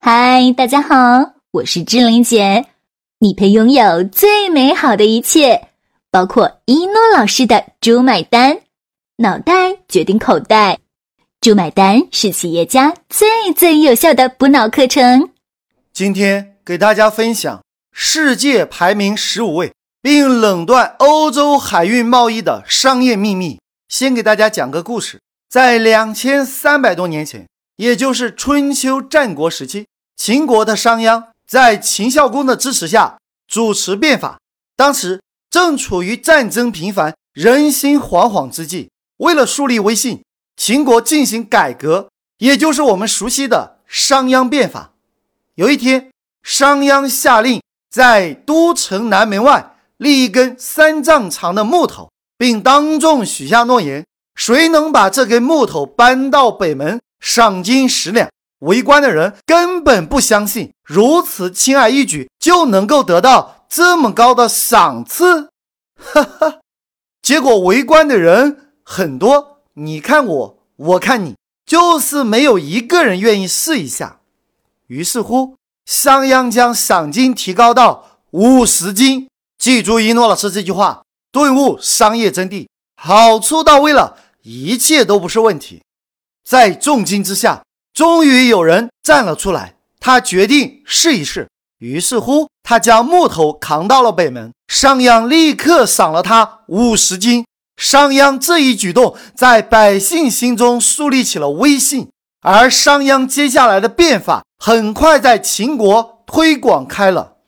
嗨，大家好，我是志玲姐。你配拥有最美好的一切，包括一诺老师的“猪买单”，脑袋决定口袋，“猪买单”是企业家最最有效的补脑课程。今天给大家分享世界排名十五位，并垄断欧洲海运贸易的商业秘密。先给大家讲个故事，在两千三百多年前。也就是春秋战国时期，秦国的商鞅在秦孝公的支持下主持变法。当时正处于战争频繁、人心惶惶之际，为了树立威信，秦国进行改革，也就是我们熟悉的商鞅变法。有一天，商鞅下令在都城南门外立一根三丈长的木头，并当众许下诺言：谁能把这根木头搬到北门？赏金十两，围观的人根本不相信，如此轻而易举就能够得到这么高的赏赐，哈哈！结果围观的人很多，你看我，我看你，就是没有一个人愿意试一下。于是乎，商鞅将赏金提高到五十金。记住一诺老师这句话，顿悟商业真谛，好处到位了，一切都不是问题。在重金之下，终于有人站了出来。他决定试一试。于是乎，他将木头扛到了北门。商鞅立刻赏了他五十斤。商鞅这一举动在百姓心中树立起了威信。而商鞅接下来的变法很快在秦国推广开了。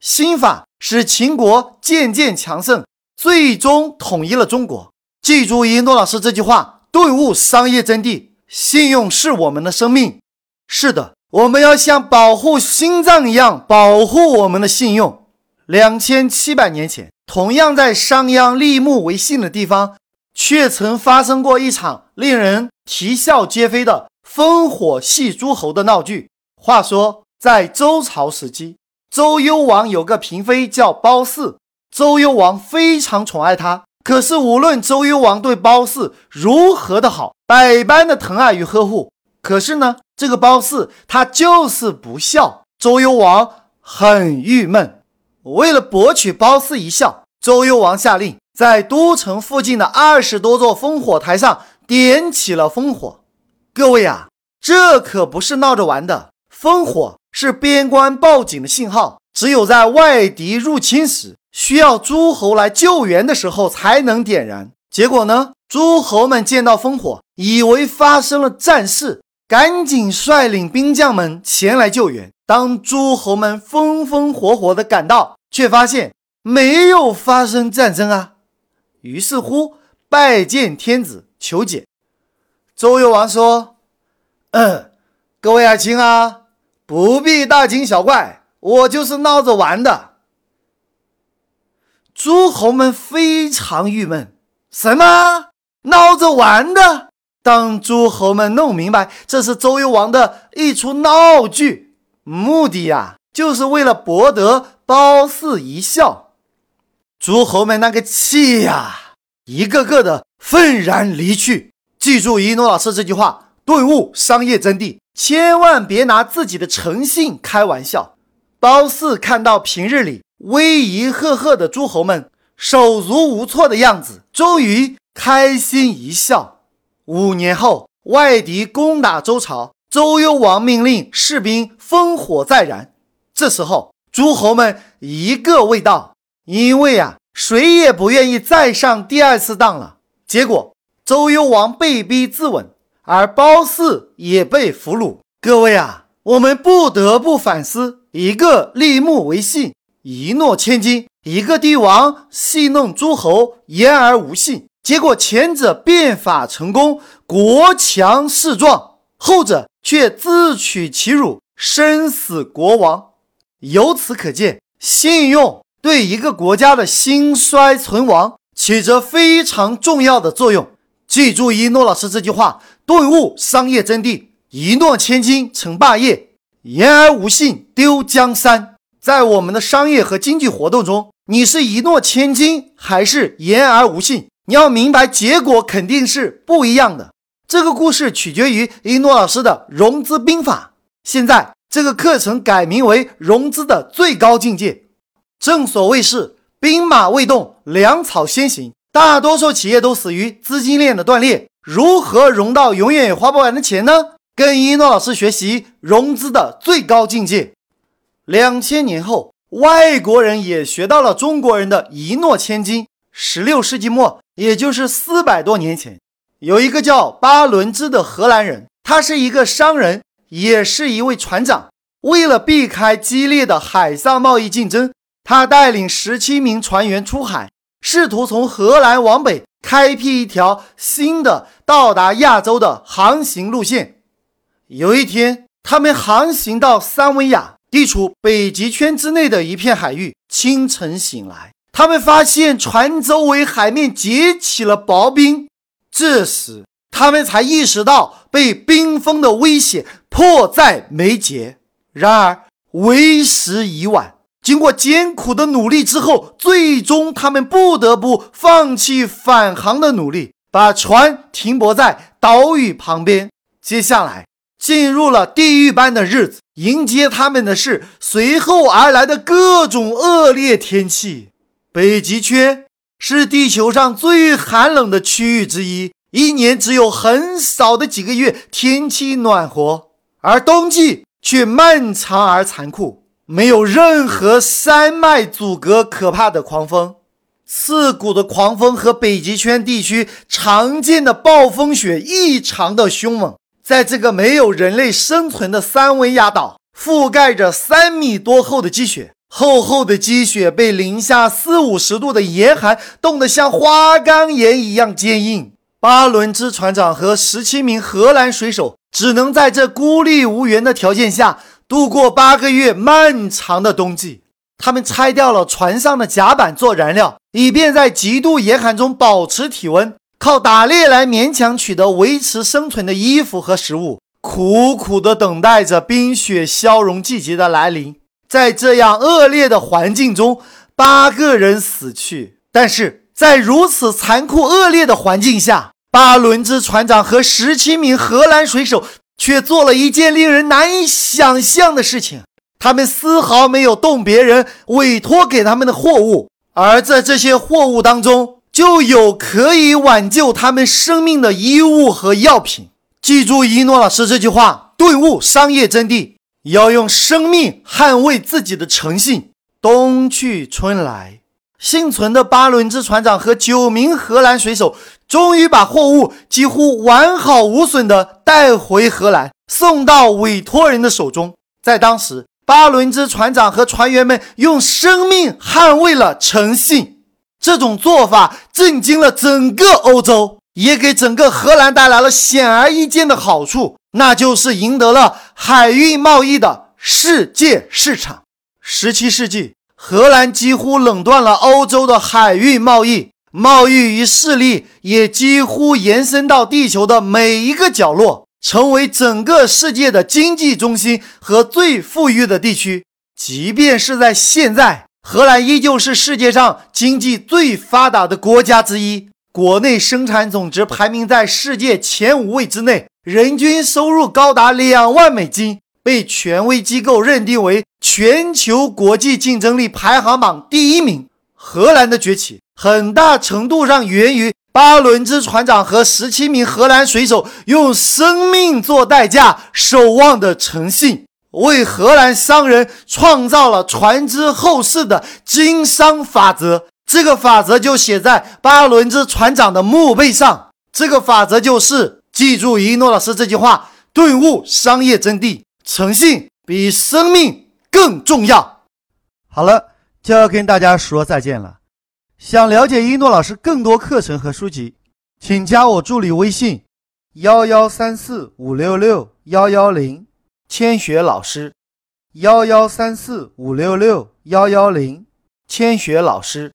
新法使秦国渐渐强盛，最终统一了中国。记住一诺老师这句话。顿悟商业真谛，信用是我们的生命。是的，我们要像保护心脏一样保护我们的信用。两千七百年前，同样在商鞅立木为信的地方，却曾发生过一场令人啼笑皆非的烽火戏诸侯的闹剧。话说，在周朝时期，周幽王有个嫔妃叫褒姒，周幽王非常宠爱她。可是，无论周幽王对褒姒如何的好，百般的疼爱与呵护，可是呢，这个褒姒她就是不孝。周幽王很郁闷。为了博取褒姒一笑，周幽王下令在都城附近的二十多座烽火台上点起了烽火。各位啊，这可不是闹着玩的。烽火是边关报警的信号，只有在外敌入侵时。需要诸侯来救援的时候才能点燃。结果呢？诸侯们见到烽火，以为发生了战事，赶紧率领兵将们前来救援。当诸侯们风风火火地赶到，却发现没有发生战争啊！于是乎，拜见天子求解。周幽王说：“嗯，各位爱卿啊，不必大惊小怪，我就是闹着玩的。”诸侯们非常郁闷，什么闹着玩的？当诸侯们弄明白这是周幽王的一出闹剧，目的呀，就是为了博得褒姒一笑。诸侯们那个气呀，一个个的愤然离去。记住一诺老师这句话，顿悟商业真谛，千万别拿自己的诚信开玩笑。褒姒看到平日里。威仪赫赫的诸侯们手足无措的样子，终于开心一笑。五年后，外敌攻打周朝，周幽王命令士兵烽火再燃。这时候，诸侯们一个未到，因为啊，谁也不愿意再上第二次当了。结果，周幽王被逼自刎，而褒姒也被俘虏。各位啊，我们不得不反思：一个立木为信。一诺千金，一个帝王戏弄诸侯，言而无信。结果前者变法成功，国强势壮；后者却自取其辱，生死国亡。由此可见，信用对一个国家的兴衰存亡起着非常重要的作用。记住一诺老师这句话，顿悟商业真谛：一诺千金成霸业，言而无信丢江山。在我们的商业和经济活动中，你是一诺千金还是言而无信？你要明白，结果肯定是不一样的。这个故事取决于一诺老师的融资兵法。现在这个课程改名为融资的最高境界。正所谓是兵马未动，粮草先行。大多数企业都死于资金链的断裂，如何融到永远也花不完的钱呢？跟一诺老师学习融资的最高境界。两千年后，外国人也学到了中国人的一诺千金。十六世纪末，也就是四百多年前，有一个叫巴伦支的荷兰人，他是一个商人，也是一位船长。为了避开激烈的海上贸易竞争，他带领十七名船员出海。试图从荷兰往北开辟一条新的到达亚洲的航行路线。有一天，他们航行到三维亚，地处北极圈之内的一片海域。清晨醒来，他们发现船周围海面结起了薄冰。这时，他们才意识到被冰封的危险迫在眉睫。然而，为时已晚。经过艰苦的努力之后，最终他们不得不放弃返航的努力，把船停泊在岛屿旁边。接下来进入了地狱般的日子，迎接他们的是随后而来的各种恶劣天气。北极圈是地球上最寒冷的区域之一，一年只有很少的几个月天气暖和，而冬季却漫长而残酷。没有任何山脉阻隔可怕的狂风，刺骨的狂风和北极圈地区常见的暴风雪异常的凶猛。在这个没有人类生存的三维亚岛，覆盖着三米多厚的积雪，厚厚的积雪被零下四五十度的严寒冻得像花岗岩一样坚硬。巴伦支船长和十七名荷兰水手只能在这孤立无援的条件下。度过八个月漫长的冬季，他们拆掉了船上的甲板做燃料，以便在极度严寒中保持体温，靠打猎来勉强取得维持生存的衣服和食物，苦苦地等待着冰雪消融季节的来临。在这样恶劣的环境中，八个人死去。但是在如此残酷恶劣的环境下，巴伦支船长和十七名荷兰水手。却做了一件令人难以想象的事情，他们丝毫没有动别人委托给他们的货物，而在这些货物当中，就有可以挽救他们生命的衣物和药品。记住一诺老师这句话，顿悟商业真谛，要用生命捍卫自己的诚信。冬去春来。幸存的巴伦支船长和九名荷兰水手终于把货物几乎完好无损地带回荷兰，送到委托人的手中。在当时，巴伦支船长和船员们用生命捍卫了诚信，这种做法震惊了整个欧洲，也给整个荷兰带来了显而易见的好处，那就是赢得了海运贸易的世界市场。十七世纪。荷兰几乎垄断了欧洲的海运贸易，贸易与势力也几乎延伸到地球的每一个角落，成为整个世界的经济中心和最富裕的地区。即便是在现在，荷兰依旧是世界上经济最发达的国家之一，国内生产总值排名在世界前五位之内，人均收入高达两万美金。被权威机构认定为全球国际竞争力排行榜第一名。荷兰的崛起很大程度上源于巴伦支船长和十七名荷兰水手用生命做代价守望的诚信，为荷兰商人创造了传之后世的经商法则。这个法则就写在巴伦支船长的墓碑上。这个法则就是：记住一诺老师这句话，顿悟商业真谛。诚信比生命更重要。好了，就要跟大家说再见了。想了解一诺老师更多课程和书籍，请加我助理微信：幺幺三四五六六幺幺零，千雪老师。幺幺三四五六六幺幺零，千雪老师。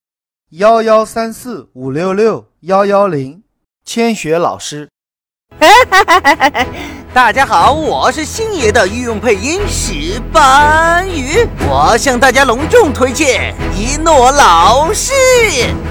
幺幺三四五六六幺幺零，千雪老师。大家好，我是星爷的御用配音石斑鱼，我向大家隆重推荐一诺老师。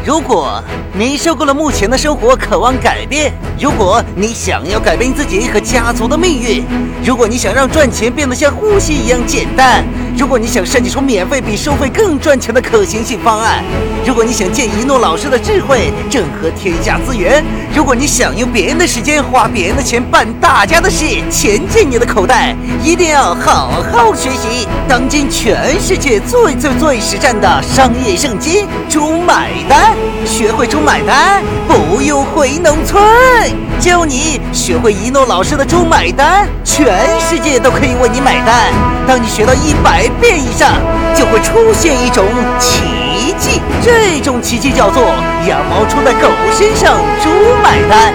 如果你受够了目前的生活，渴望改变；如果你想要改变自己和家族的命运；如果你想让赚钱变得像呼吸一样简单；如果你想设计出免费比收费更赚钱的可行性方案；如果你想借一诺老师的智慧整合天下资源；如果你想用别人的时间花别人的钱办大家的事，钱进你的口袋，一定要好好学习当今全世界最最最实战的商业圣经——猪买单，学会猪买单，不用回农村。教你学会一诺老师的猪买单，全世界都可以为你买单。当你学到一百百变以上，就会出现一种奇迹，这种奇迹叫做羊毛出在狗身上，猪买单。